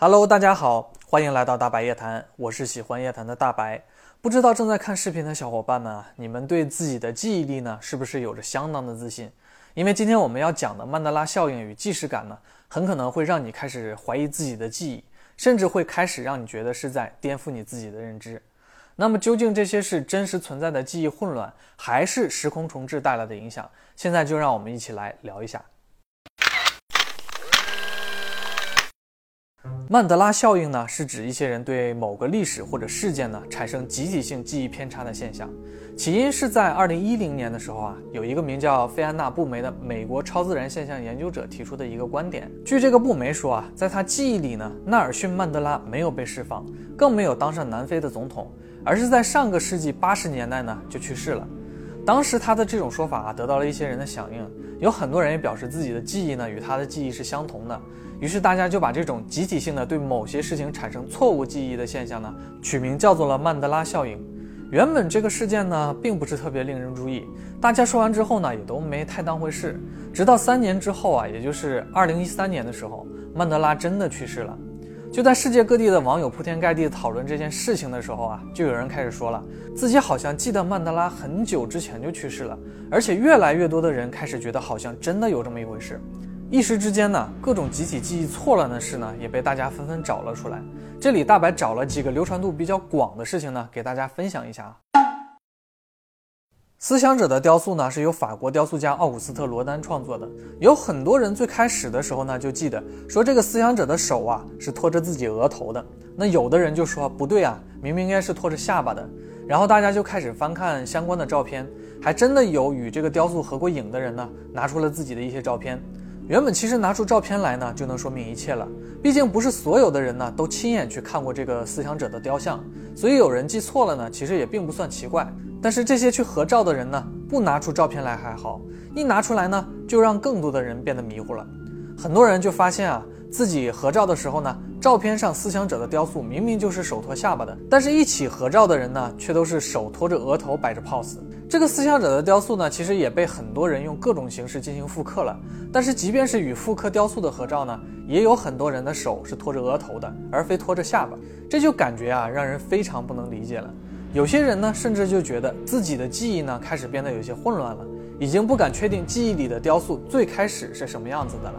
Hello，大家好，欢迎来到大白夜谈，我是喜欢夜谈的大白。不知道正在看视频的小伙伴们啊，你们对自己的记忆力呢，是不是有着相当的自信？因为今天我们要讲的曼德拉效应与既视感呢，很可能会让你开始怀疑自己的记忆，甚至会开始让你觉得是在颠覆你自己的认知。那么究竟这些是真实存在的记忆混乱，还是时空重置带来的影响？现在就让我们一起来聊一下。曼德拉效应呢，是指一些人对某个历史或者事件呢产生集体性记忆偏差的现象。起因是在二零一零年的时候啊，有一个名叫费安娜·布梅的美国超自然现象研究者提出的一个观点。据这个布梅说啊，在他记忆里呢，纳尔逊·曼德拉没有被释放，更没有当上南非的总统，而是在上个世纪八十年代呢就去世了。当时他的这种说法啊，得到了一些人的响应，有很多人也表示自己的记忆呢与他的记忆是相同的。于是大家就把这种集体性的对某些事情产生错误记忆的现象呢，取名叫做了曼德拉效应。原本这个事件呢，并不是特别令人注意，大家说完之后呢，也都没太当回事。直到三年之后啊，也就是二零一三年的时候，曼德拉真的去世了。就在世界各地的网友铺天盖地讨论这件事情的时候啊，就有人开始说了，自己好像记得曼德拉很久之前就去世了，而且越来越多的人开始觉得好像真的有这么一回事。一时之间呢，各种集体记忆错乱的事呢，也被大家纷纷找了出来。这里大白找了几个流传度比较广的事情呢，给大家分享一下啊。思想者的雕塑呢，是由法国雕塑家奥古斯特·罗丹创作的。有很多人最开始的时候呢，就记得说这个思想者的手啊是托着自己额头的。那有的人就说不对啊，明明应该是托着下巴的。然后大家就开始翻看相关的照片，还真的有与这个雕塑合过影的人呢，拿出了自己的一些照片。原本其实拿出照片来呢，就能说明一切了。毕竟不是所有的人呢都亲眼去看过这个思想者的雕像，所以有人记错了呢，其实也并不算奇怪。但是这些去合照的人呢，不拿出照片来还好，一拿出来呢，就让更多的人变得迷糊了。很多人就发现啊，自己合照的时候呢，照片上思想者的雕塑明明就是手托下巴的，但是一起合照的人呢，却都是手托着额头摆着 pose。这个思想者的雕塑呢，其实也被很多人用各种形式进行复刻了。但是即便是与复刻雕塑的合照呢，也有很多人的手是托着额头的，而非托着下巴，这就感觉啊，让人非常不能理解了。有些人呢，甚至就觉得自己的记忆呢开始变得有些混乱了，已经不敢确定记忆里的雕塑最开始是什么样子的了。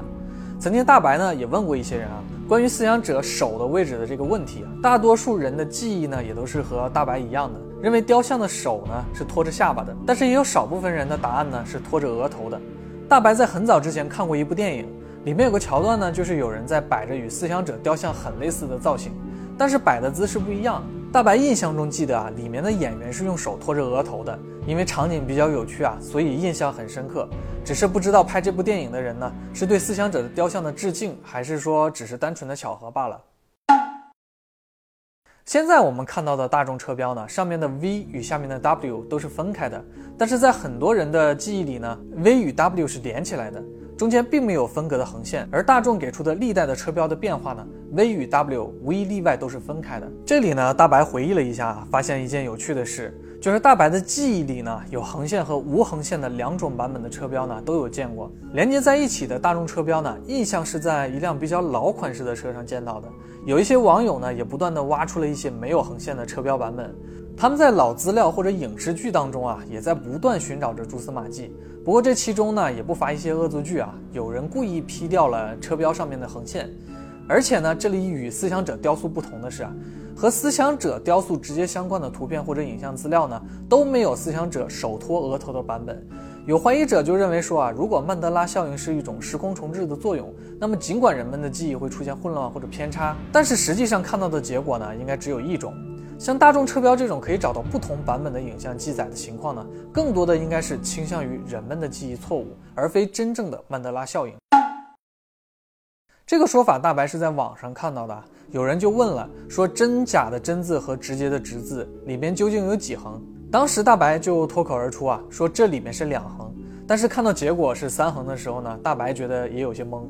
曾经大白呢也问过一些人啊，关于思想者手的位置的这个问题啊，大多数人的记忆呢也都是和大白一样的，认为雕像的手呢是托着下巴的，但是也有少部分人的答案呢是托着额头的。大白在很早之前看过一部电影，里面有个桥段呢，就是有人在摆着与思想者雕像很类似的造型，但是摆的姿势不一样。大白印象中记得啊，里面的演员是用手托着额头的，因为场景比较有趣啊，所以印象很深刻。只是不知道拍这部电影的人呢，是对思想者的雕像的致敬，还是说只是单纯的巧合罢了。现在我们看到的大众车标呢，上面的 V 与下面的 W 都是分开的，但是在很多人的记忆里呢，V 与 W 是连起来的。中间并没有分隔的横线，而大众给出的历代的车标的变化呢，V 与 W 无一例外都是分开的。这里呢，大白回忆了一下，发现一件有趣的事，就是大白的记忆里呢，有横线和无横线的两种版本的车标呢都有见过。连接在一起的大众车标呢，印象是在一辆比较老款式的车上见到的。有一些网友呢，也不断的挖出了一些没有横线的车标版本。他们在老资料或者影视剧当中啊，也在不断寻找着蛛丝马迹。不过这其中呢，也不乏一些恶作剧啊，有人故意 P 掉了车标上面的横线。而且呢，这里与思想者雕塑不同的是啊，和思想者雕塑直接相关的图片或者影像资料呢，都没有思想者手托额头的版本。有怀疑者就认为说啊，如果曼德拉效应是一种时空重置的作用，那么尽管人们的记忆会出现混乱或者偏差，但是实际上看到的结果呢，应该只有一种。像大众车标这种可以找到不同版本的影像记载的情况呢，更多的应该是倾向于人们的记忆错误，而非真正的曼德拉效应。这个说法大白是在网上看到的，有人就问了，说真假的真字和直接的直字里面究竟有几横？当时大白就脱口而出啊，说这里面是两横。但是看到结果是三横的时候呢，大白觉得也有些懵。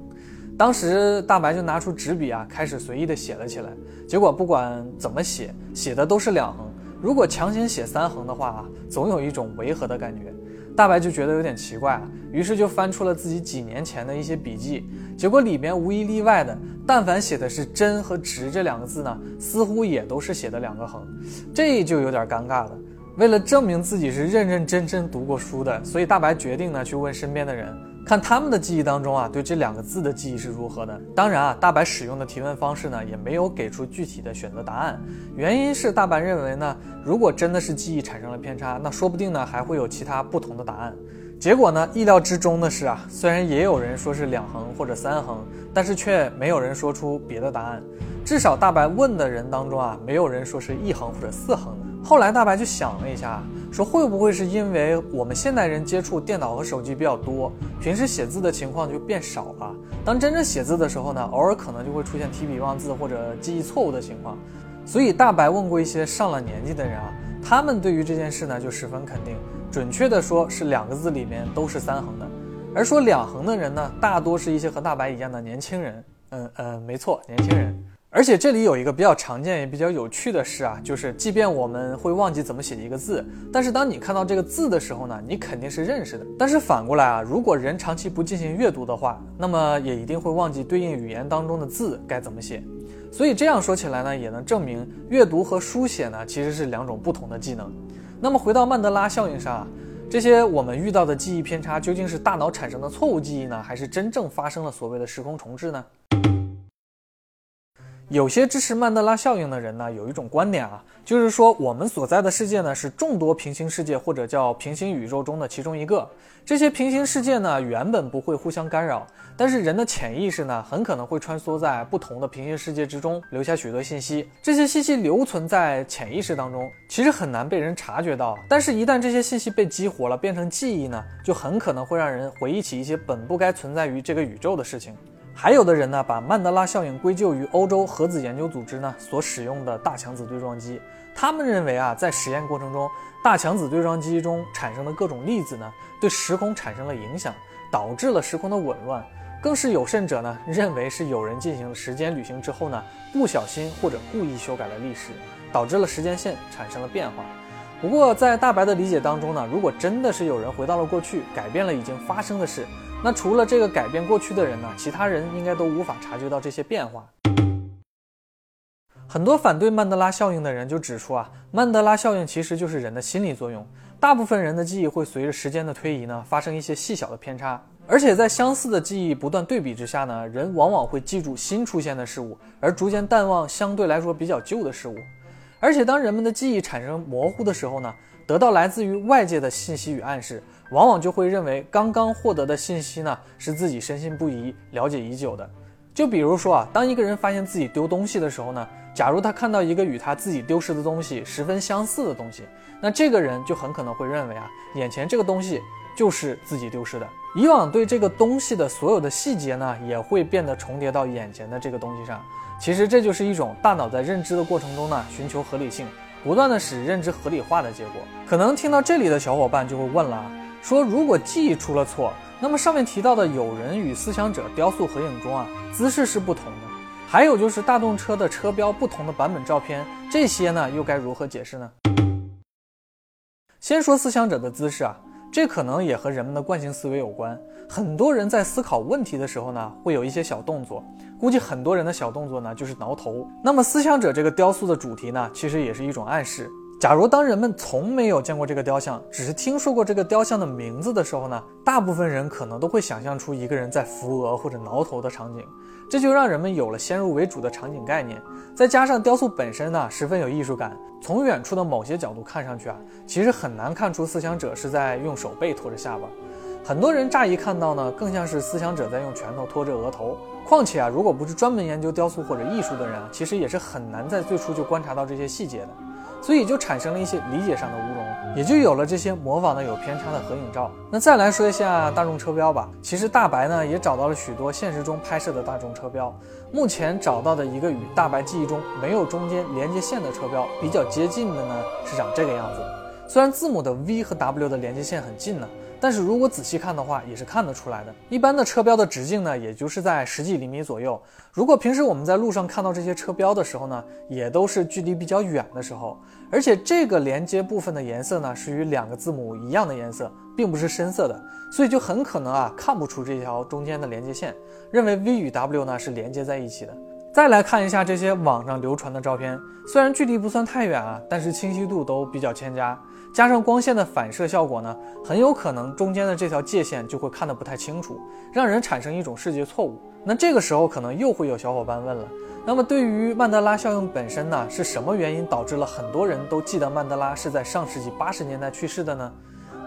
当时大白就拿出纸笔啊，开始随意的写了起来。结果不管怎么写，写的都是两横。如果强行写三横的话啊，总有一种违和的感觉。大白就觉得有点奇怪了，于是就翻出了自己几年前的一些笔记，结果里面无一例外的，但凡写的是“真”和“直”这两个字呢，似乎也都是写的两个横，这就有点尴尬了。为了证明自己是认认真真读过书的，所以大白决定呢去问身边的人。看他们的记忆当中啊，对这两个字的记忆是如何的？当然啊，大白使用的提问方式呢，也没有给出具体的选择答案。原因是大白认为呢，如果真的是记忆产生了偏差，那说不定呢还会有其他不同的答案。结果呢，意料之中的是啊，虽然也有人说是两横或者三横，但是却没有人说出别的答案。至少大白问的人当中啊，没有人说是一横或者四横的。后来大白就想了一下。说会不会是因为我们现代人接触电脑和手机比较多，平时写字的情况就变少了？当真正写字的时候呢，偶尔可能就会出现提笔忘字或者记忆错误的情况。所以大白问过一些上了年纪的人啊，他们对于这件事呢就十分肯定，准确的说是两个字里面都是三横的，而说两横的人呢，大多是一些和大白一样的年轻人。嗯嗯，没错，年轻人。而且这里有一个比较常见也比较有趣的事啊，就是即便我们会忘记怎么写一个字，但是当你看到这个字的时候呢，你肯定是认识的。但是反过来啊，如果人长期不进行阅读的话，那么也一定会忘记对应语言当中的字该怎么写。所以这样说起来呢，也能证明阅读和书写呢其实是两种不同的技能。那么回到曼德拉效应上啊，这些我们遇到的记忆偏差究竟是大脑产生的错误记忆呢，还是真正发生了所谓的时空重置呢？有些支持曼德拉效应的人呢，有一种观点啊，就是说我们所在的世界呢是众多平行世界或者叫平行宇宙中的其中一个。这些平行世界呢原本不会互相干扰，但是人的潜意识呢很可能会穿梭在不同的平行世界之中，留下许多信息。这些信息留存在潜意识当中，其实很难被人察觉到。但是，一旦这些信息被激活了，变成记忆呢，就很可能会让人回忆起一些本不该存在于这个宇宙的事情。还有的人呢，把曼德拉效应归咎于欧洲核子研究组织呢所使用的大强子对撞机。他们认为啊，在实验过程中，大强子对撞机中产生的各种粒子呢，对时空产生了影响，导致了时空的紊乱。更是有甚者呢，认为是有人进行时间旅行之后呢，不小心或者故意修改了历史，导致了时间线产生了变化。不过，在大白的理解当中呢，如果真的是有人回到了过去，改变了已经发生的事。那除了这个改变过去的人呢？其他人应该都无法察觉到这些变化。很多反对曼德拉效应的人就指出啊，曼德拉效应其实就是人的心理作用。大部分人的记忆会随着时间的推移呢，发生一些细小的偏差。而且在相似的记忆不断对比之下呢，人往往会记住新出现的事物，而逐渐淡忘相对来说比较旧的事物。而且当人们的记忆产生模糊的时候呢，得到来自于外界的信息与暗示。往往就会认为刚刚获得的信息呢是自己深信不疑、了解已久的。就比如说啊，当一个人发现自己丢东西的时候呢，假如他看到一个与他自己丢失的东西十分相似的东西，那这个人就很可能会认为啊，眼前这个东西就是自己丢失的。以往对这个东西的所有的细节呢，也会变得重叠到眼前的这个东西上。其实这就是一种大脑在认知的过程中呢，寻求合理性，不断的使认知合理化的结果。可能听到这里的小伙伴就会问了。说，如果记忆出了错，那么上面提到的有人与思想者雕塑合影中啊，姿势是不同的。还有就是大动车的车标不同的版本照片，这些呢又该如何解释呢？先说思想者的姿势啊，这可能也和人们的惯性思维有关。很多人在思考问题的时候呢，会有一些小动作，估计很多人的小动作呢就是挠头。那么思想者这个雕塑的主题呢，其实也是一种暗示。假如当人们从没有见过这个雕像，只是听说过这个雕像的名字的时候呢，大部分人可能都会想象出一个人在扶额或者挠头的场景，这就让人们有了先入为主的场景概念。再加上雕塑本身呢十分有艺术感，从远处的某些角度看上去啊，其实很难看出思想者是在用手背托着下巴。很多人乍一看到呢，更像是思想者在用拳头托着额头。况且啊，如果不是专门研究雕塑或者艺术的人啊，其实也是很难在最初就观察到这些细节的。所以就产生了一些理解上的乌龙，也就有了这些模仿的有偏差的合影照。那再来说一下大众车标吧。其实大白呢也找到了许多现实中拍摄的大众车标，目前找到的一个与大白记忆中没有中间连接线的车标比较接近的呢，是长这个样子。虽然字母的 V 和 W 的连接线很近呢，但是如果仔细看的话，也是看得出来的。一般的车标的直径呢，也就是在十几厘米左右。如果平时我们在路上看到这些车标的时候呢，也都是距离比较远的时候。而且这个连接部分的颜色呢，是与两个字母一样的颜色，并不是深色的，所以就很可能啊看不出这条中间的连接线，认为 V 与 W 呢是连接在一起的。再来看一下这些网上流传的照片，虽然距离不算太远啊，但是清晰度都比较欠佳，加上光线的反射效果呢，很有可能中间的这条界限就会看得不太清楚，让人产生一种视觉错误。那这个时候可能又会有小伙伴问了，那么对于曼德拉效应本身呢，是什么原因导致了很多人都记得曼德拉是在上世纪八十年代去世的呢？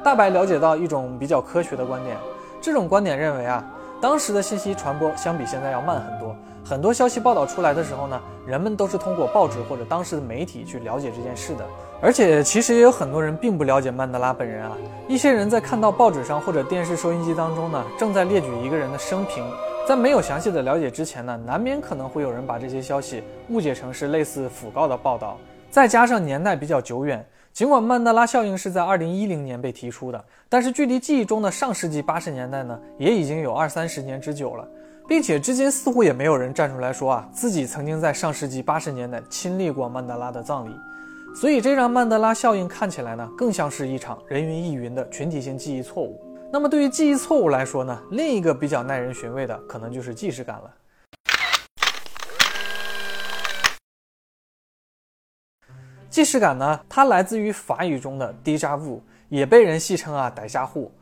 大白了解到一种比较科学的观点，这种观点认为啊。当时的信息传播相比现在要慢很多，很多消息报道出来的时候呢，人们都是通过报纸或者当时的媒体去了解这件事的。而且其实也有很多人并不了解曼德拉本人啊。一些人在看到报纸上或者电视收音机当中呢，正在列举一个人的生平，在没有详细的了解之前呢，难免可能会有人把这些消息误解成是类似讣告的报道。再加上年代比较久远。尽管曼德拉效应是在二零一零年被提出的，但是距离记忆中的上世纪八十年代呢，也已经有二三十年之久了，并且至今似乎也没有人站出来说啊，自己曾经在上世纪八十年代亲历过曼德拉的葬礼，所以这让曼德拉效应看起来呢，更像是一场人云亦云的群体性记忆错误。那么对于记忆错误来说呢，另一个比较耐人寻味的，可能就是既视感了。既视感呢，它来自于法语中的 déjà vu，也被人戏称啊“逮下户”。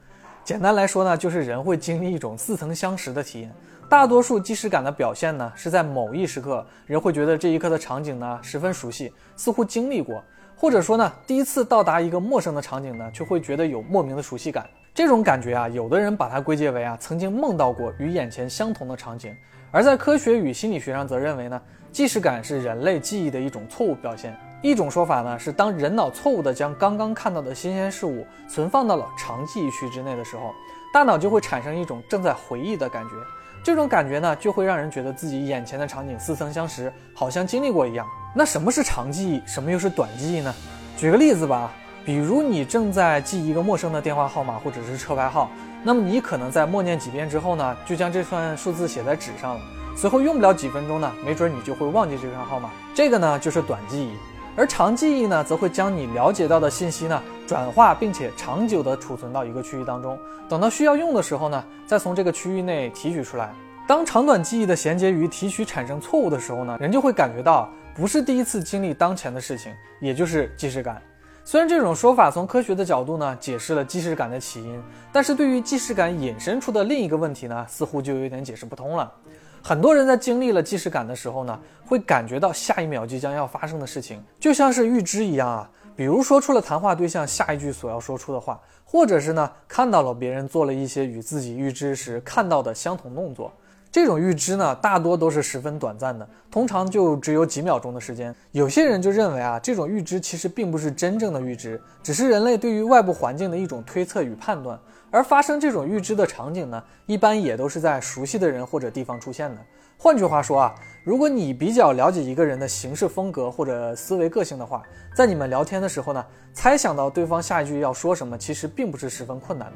简单来说呢，就是人会经历一种似曾相识的体验。大多数既视感的表现呢，是在某一时刻，人会觉得这一刻的场景呢十分熟悉，似乎经历过；或者说呢，第一次到达一个陌生的场景呢，却会觉得有莫名的熟悉感。这种感觉啊，有的人把它归结为啊曾经梦到过与眼前相同的场景，而在科学与心理学上则认为呢，即视感是人类记忆的一种错误表现。一种说法呢，是当人脑错误地将刚刚看到的新鲜事物存放到了长记忆区之内的时候，大脑就会产生一种正在回忆的感觉。这种感觉呢，就会让人觉得自己眼前的场景似曾相识，好像经历过一样。那什么是长记忆，什么又是短记忆呢？举个例子吧，比如你正在记一个陌生的电话号码或者是车牌号，那么你可能在默念几遍之后呢，就将这串数字写在纸上了。随后用不了几分钟呢，没准你就会忘记这串号码。这个呢，就是短记忆。而长记忆呢，则会将你了解到的信息呢转化，并且长久地储存到一个区域当中，等到需要用的时候呢，再从这个区域内提取出来。当长短记忆的衔接与提取产生错误的时候呢，人就会感觉到不是第一次经历当前的事情，也就是既视感。虽然这种说法从科学的角度呢解释了既视感的起因，但是对于既视感引申出的另一个问题呢，似乎就有点解释不通了。很多人在经历了既视感的时候呢，会感觉到下一秒即将要发生的事情，就像是预知一样啊。比如说出了谈话对象下一句所要说出的话，或者是呢看到了别人做了一些与自己预知时看到的相同动作。这种预知呢，大多都是十分短暂的，通常就只有几秒钟的时间。有些人就认为啊，这种预知其实并不是真正的预知，只是人类对于外部环境的一种推测与判断。而发生这种预知的场景呢，一般也都是在熟悉的人或者地方出现的。换句话说啊，如果你比较了解一个人的行事风格或者思维个性的话，在你们聊天的时候呢，猜想到对方下一句要说什么，其实并不是十分困难的。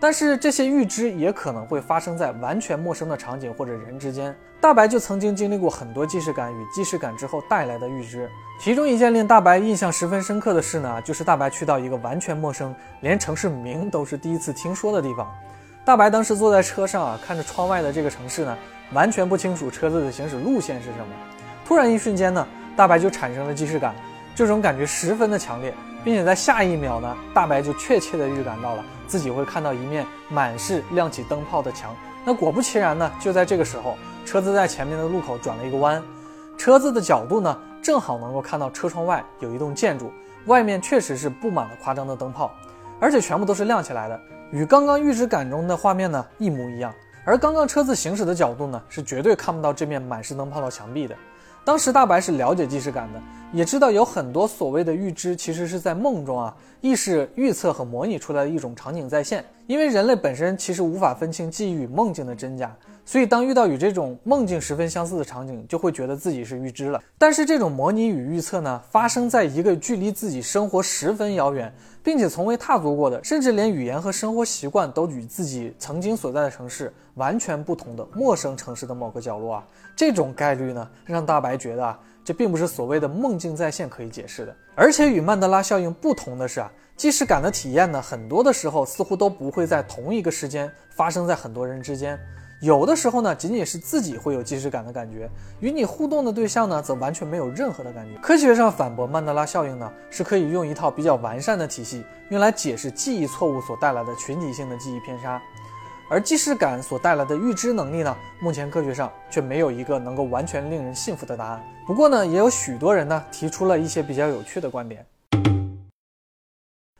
但是这些预知也可能会发生在完全陌生的场景或者人之间。大白就曾经经历过很多既视感与既视感之后带来的预知。其中一件令大白印象十分深刻的事呢，就是大白去到一个完全陌生、连城市名都是第一次听说的地方。大白当时坐在车上啊，看着窗外的这个城市呢，完全不清楚车子的行驶路线是什么。突然一瞬间呢，大白就产生了既视感，这种感觉十分的强烈。并且在下一秒呢，大白就确切的预感到了自己会看到一面满是亮起灯泡的墙。那果不其然呢，就在这个时候，车子在前面的路口转了一个弯，车子的角度呢，正好能够看到车窗外有一栋建筑，外面确实是布满了夸张的灯泡，而且全部都是亮起来的，与刚刚预知感中的画面呢一模一样。而刚刚车子行驶的角度呢，是绝对看不到这面满是灯泡的墙壁的。当时大白是了解既视感的，也知道有很多所谓的预知其实是在梦中啊，意识预测和模拟出来的一种场景再现。因为人类本身其实无法分清记忆与梦境的真假。所以，当遇到与这种梦境十分相似的场景，就会觉得自己是预知了。但是，这种模拟与预测呢，发生在一个距离自己生活十分遥远，并且从未踏足过的，甚至连语言和生活习惯都与自己曾经所在的城市完全不同的陌生城市的某个角落啊，这种概率呢，让大白觉得啊，这并不是所谓的梦境再现可以解释的。而且，与曼德拉效应不同的是啊，即视感的体验呢，很多的时候似乎都不会在同一个时间发生在很多人之间。有的时候呢，仅仅是自己会有即视感的感觉，与你互动的对象呢，则完全没有任何的感觉。科学上反驳曼德拉效应呢，是可以用一套比较完善的体系用来解释记忆错误所带来的群体性的记忆偏差，而即视感所带来的预知能力呢，目前科学上却没有一个能够完全令人信服的答案。不过呢，也有许多人呢，提出了一些比较有趣的观点。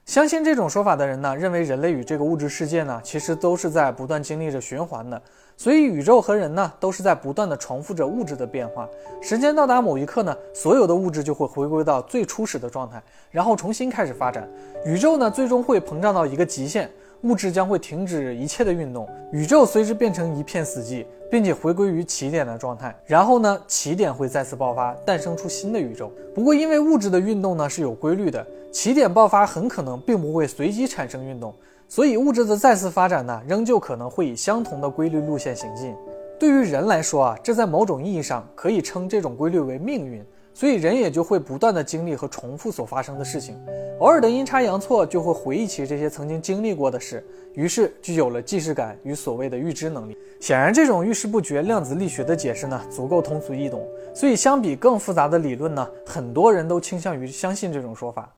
相信这种说法的人呢，认为人类与这个物质世界呢，其实都是在不断经历着循环的，所以宇宙和人呢，都是在不断的重复着物质的变化。时间到达某一刻呢，所有的物质就会回归到最初始的状态，然后重新开始发展。宇宙呢，最终会膨胀到一个极限。物质将会停止一切的运动，宇宙随之变成一片死寂，并且回归于起点的状态。然后呢，起点会再次爆发，诞生出新的宇宙。不过，因为物质的运动呢是有规律的，起点爆发很可能并不会随机产生运动，所以物质的再次发展呢，仍旧可能会以相同的规律路线行进。对于人来说啊，这在某种意义上可以称这种规律为命运。所以人也就会不断的经历和重复所发生的事情，偶尔的阴差阳错就会回忆起这些曾经经历过的事，于是就有了既视感与所谓的预知能力。显然，这种遇事不决量子力学的解释呢，足够通俗易懂。所以，相比更复杂的理论呢，很多人都倾向于相信这种说法。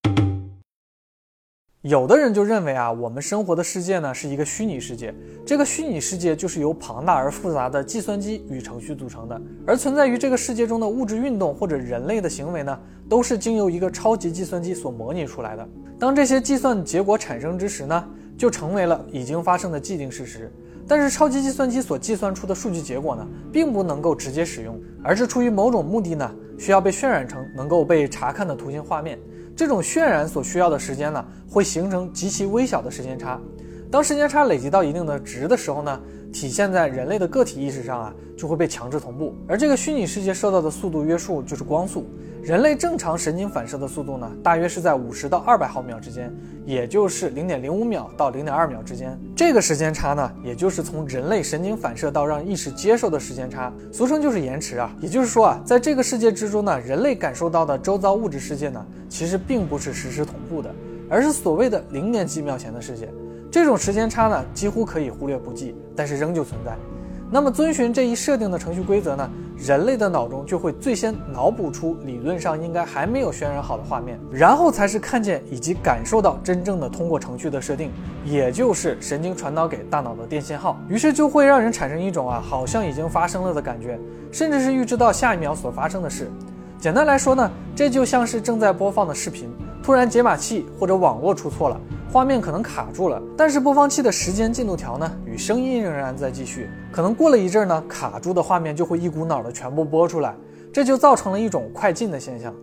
有的人就认为啊，我们生活的世界呢是一个虚拟世界，这个虚拟世界就是由庞大而复杂的计算机与程序组成的，而存在于这个世界中的物质运动或者人类的行为呢，都是经由一个超级计算机所模拟出来的。当这些计算结果产生之时呢，就成为了已经发生的既定事实。但是超级计算机所计算出的数据结果呢，并不能够直接使用，而是出于某种目的呢，需要被渲染成能够被查看的图形画面。这种渲染所需要的时间呢，会形成极其微小的时间差。当时间差累积到一定的值的时候呢，体现在人类的个体意识上啊，就会被强制同步。而这个虚拟世界受到的速度约束就是光速。人类正常神经反射的速度呢，大约是在五十到二百毫秒之间，也就是零点零五秒到零点二秒之间。这个时间差呢，也就是从人类神经反射到让意识接受的时间差，俗称就是延迟啊。也就是说啊，在这个世界之中呢，人类感受到的周遭物质世界呢，其实并不是实时同步的，而是所谓的零点几秒前的世界。这种时间差呢，几乎可以忽略不计，但是仍旧存在。那么，遵循这一设定的程序规则呢？人类的脑中就会最先脑补出理论上应该还没有渲染好的画面，然后才是看见以及感受到真正的通过程序的设定，也就是神经传导给大脑的电信号。于是就会让人产生一种啊，好像已经发生了的感觉，甚至是预知到下一秒所发生的事。简单来说呢，这就像是正在播放的视频，突然解码器或者网络出错了。画面可能卡住了，但是播放器的时间进度条呢，与声音仍然在继续。可能过了一阵儿呢，卡住的画面就会一股脑的全部播出来，这就造成了一种快进的现象。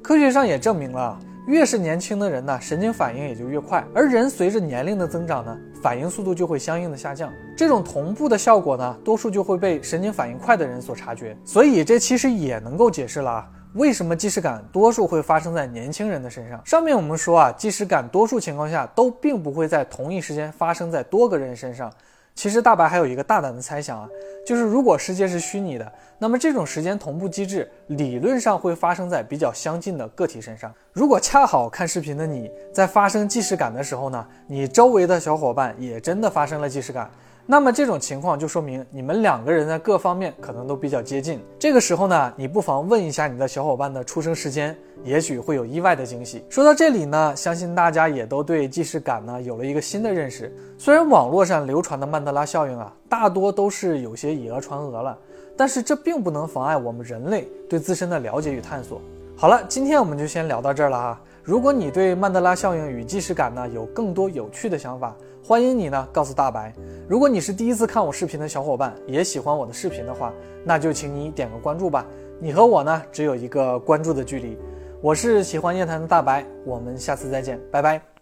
科学上也证明了，越是年轻的人呢，神经反应也就越快，而人随着年龄的增长呢，反应速度就会相应的下降。这种同步的效果呢，多数就会被神经反应快的人所察觉。所以这其实也能够解释了。为什么即视感多数会发生在年轻人的身上？上面我们说啊，即视感多数情况下都并不会在同一时间发生在多个人身上。其实大白还有一个大胆的猜想啊，就是如果世界是虚拟的，那么这种时间同步机制理论上会发生在比较相近的个体身上。如果恰好看视频的你在发生即视感的时候呢，你周围的小伙伴也真的发生了即视感。那么这种情况就说明你们两个人在各方面可能都比较接近。这个时候呢，你不妨问一下你的小伙伴的出生时间，也许会有意外的惊喜。说到这里呢，相信大家也都对即视感呢有了一个新的认识。虽然网络上流传的曼德拉效应啊，大多都是有些以讹传讹了，但是这并不能妨碍我们人类对自身的了解与探索。好了，今天我们就先聊到这儿了哈。如果你对曼德拉效应与即视感呢有更多有趣的想法，欢迎你呢告诉大白。如果你是第一次看我视频的小伙伴，也喜欢我的视频的话，那就请你点个关注吧。你和我呢只有一个关注的距离。我是喜欢夜谈的大白，我们下次再见，拜拜。